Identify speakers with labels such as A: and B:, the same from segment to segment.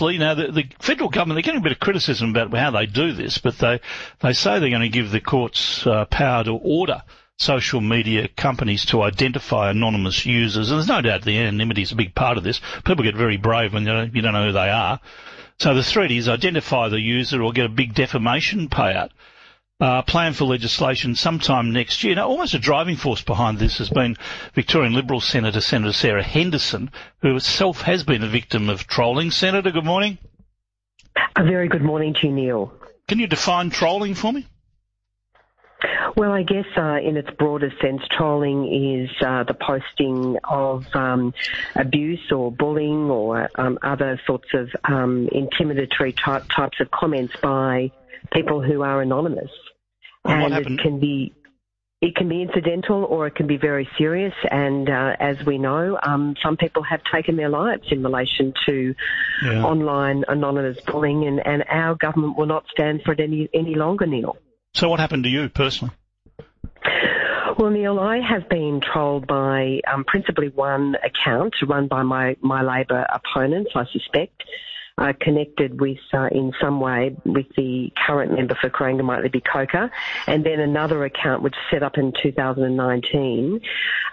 A: Now, the, the, federal government, they're getting a bit of criticism about how they do this, but they, they say they're going to give the courts uh, power to order social media companies to identify anonymous users. And there's no doubt the anonymity is a big part of this. People get very brave when you don't, you don't know who they are. So the threat is identify the user or get a big defamation payout. Uh, plan for legislation sometime next year. Now, almost a driving force behind this has been Victorian Liberal Senator, Senator Sarah Henderson, who herself has been a victim of trolling. Senator, good morning.
B: A very good morning to you, Neil.
A: Can you define trolling for me?
B: Well, I guess uh, in its broader sense, trolling is uh, the posting of um, abuse or bullying or um, other sorts of um, intimidatory ty- types of comments by people who are anonymous.
A: And, and
B: it can be it can be incidental or it can be very serious. And uh, as we know, um, some people have taken their lives in relation to yeah. online anonymous bullying, and, and our government will not stand for it any any longer, Neil.
A: So, what happened to you personally?
B: Well, Neil, I have been trolled by um, principally one account run by my, my Labor opponents, I suspect uh, connected with, uh, in some way, with the current member for Corangamite Libby Coker, and then another account which set up in 2019.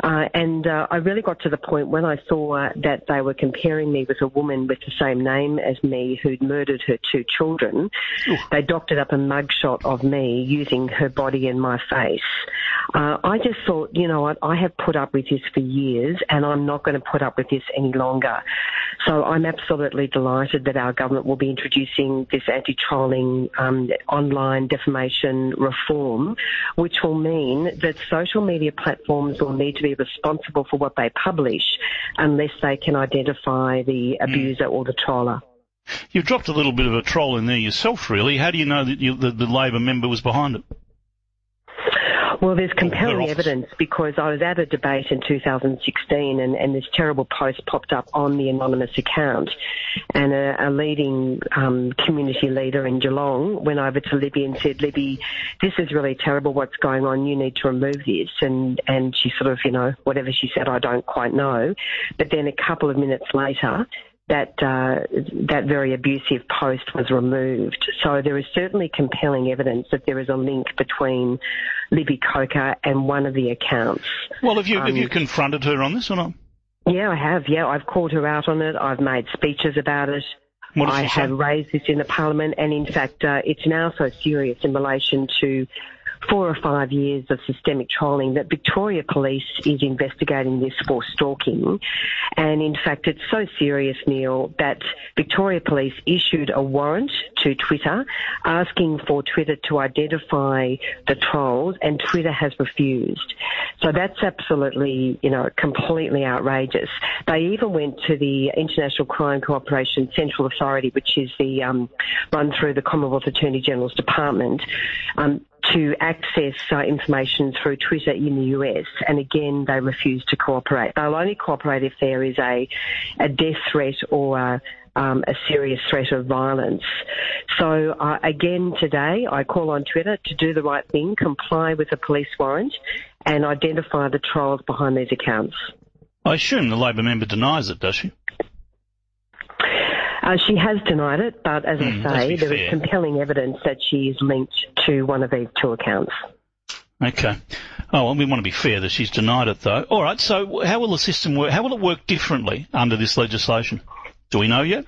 B: Uh, and uh, I really got to the point when I saw that they were comparing me with a woman with the same name as me who'd murdered her two children. Ooh. They doctored up a mugshot of me using her body and my face. Uh, I just thought, you know what, I have put up with this for years and I'm not going to put up with this any longer. So I'm absolutely delighted that our government will be introducing this anti-trolling um, online defamation reform, which will mean that social media platforms will need to be responsible for what they publish unless they can identify the hmm. abuser or the troller.
A: You've dropped a little bit of a troll in there yourself, really. How do you know that you, the, the Labor member was behind it?
B: Well, there's compelling evidence because I was at a debate in 2016 and, and this terrible post popped up on the anonymous account. And a, a leading um, community leader in Geelong went over to Libby and said, Libby, this is really terrible what's going on. You need to remove this. And, and she sort of, you know, whatever she said, I don't quite know. But then a couple of minutes later, that uh, that very abusive post was removed. So there is certainly compelling evidence that there is a link between Libby Coker and one of the accounts.
A: Well, have you um, have you um, confronted her on this or not?
B: Yeah, I have. Yeah, I've called her out on it. I've made speeches about it. I have raised this in the parliament, and in fact, uh, it's now so serious in relation to four or five years of systemic trolling that Victoria Police is investigating this for stalking. And in fact, it's so serious, Neil, that Victoria Police issued a warrant to Twitter asking for Twitter to identify the trolls and Twitter has refused. So that's absolutely, you know, completely outrageous. They even went to the International Crime Cooperation Central Authority, which is the um, run through the Commonwealth Attorney General's Department, um, to access uh, information through Twitter in the US, and again they refuse to cooperate. They'll only cooperate if there is a, a death threat or a, um, a serious threat of violence. So uh, again today, I call on Twitter to do the right thing, comply with a police warrant, and identify the trolls behind these accounts.
A: I assume the Labor member denies it, does she?
B: Uh, she has denied it, but as mm, I say, there fair. is compelling evidence that she is linked to one of these two accounts.
A: Okay. Oh, well, we want to be fair that she's denied it, though. All right. So, how will the system work? How will it work differently under this legislation? Do we know yet?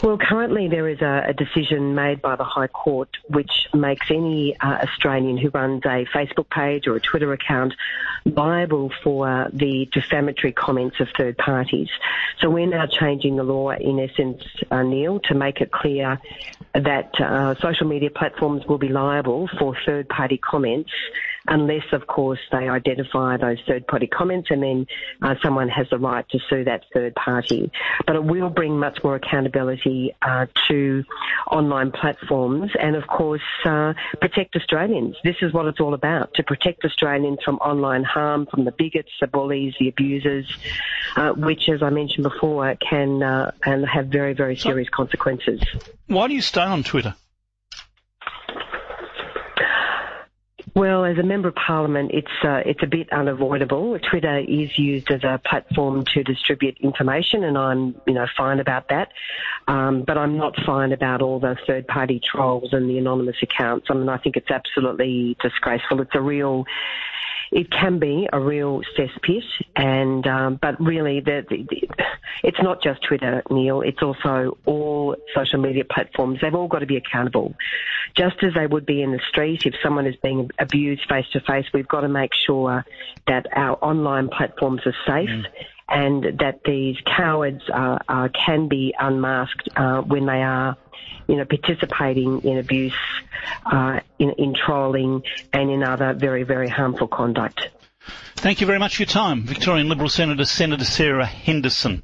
B: Well, currently there is a, a, decision made by the High Court which makes any uh, Australian who runs a Facebook page or a Twitter account liable for the defamatory comments of third parties. So we're now changing the law in essence, uh, Neil, to make it clear that uh, social media platforms will be liable for third party comments unless, of course, they identify those third party comments and then uh, someone has the right to sue that third party. But it will bring much more accountability uh, to online platforms and, of course, uh, protect Australians. This is what it's all about to protect Australians from online harm, from the bigots, the bullies, the abusers, uh, which, as I mentioned before, can uh, and have very, very serious consequences.
A: Why do you stay on Twitter?
B: Well, as a member of parliament, it's uh, it's a bit unavoidable. Twitter is used as a platform to distribute information, and I'm you know fine about that. Um, but I'm not fine about all the third-party trolls and the anonymous accounts. I mean, I think it's absolutely disgraceful. It's a real it can be a real cesspit, and um, but really, the, the, the, it's not just Twitter, Neil. It's also all social media platforms. They've all got to be accountable, just as they would be in the street. If someone is being abused face to face, we've got to make sure that our online platforms are safe. Mm and that these cowards uh, uh, can be unmasked uh, when they are, you know, participating in abuse, uh, in, in trolling, and in other very, very harmful conduct.
A: Thank you very much for your time, Victorian Liberal Senator Senator Sarah Henderson.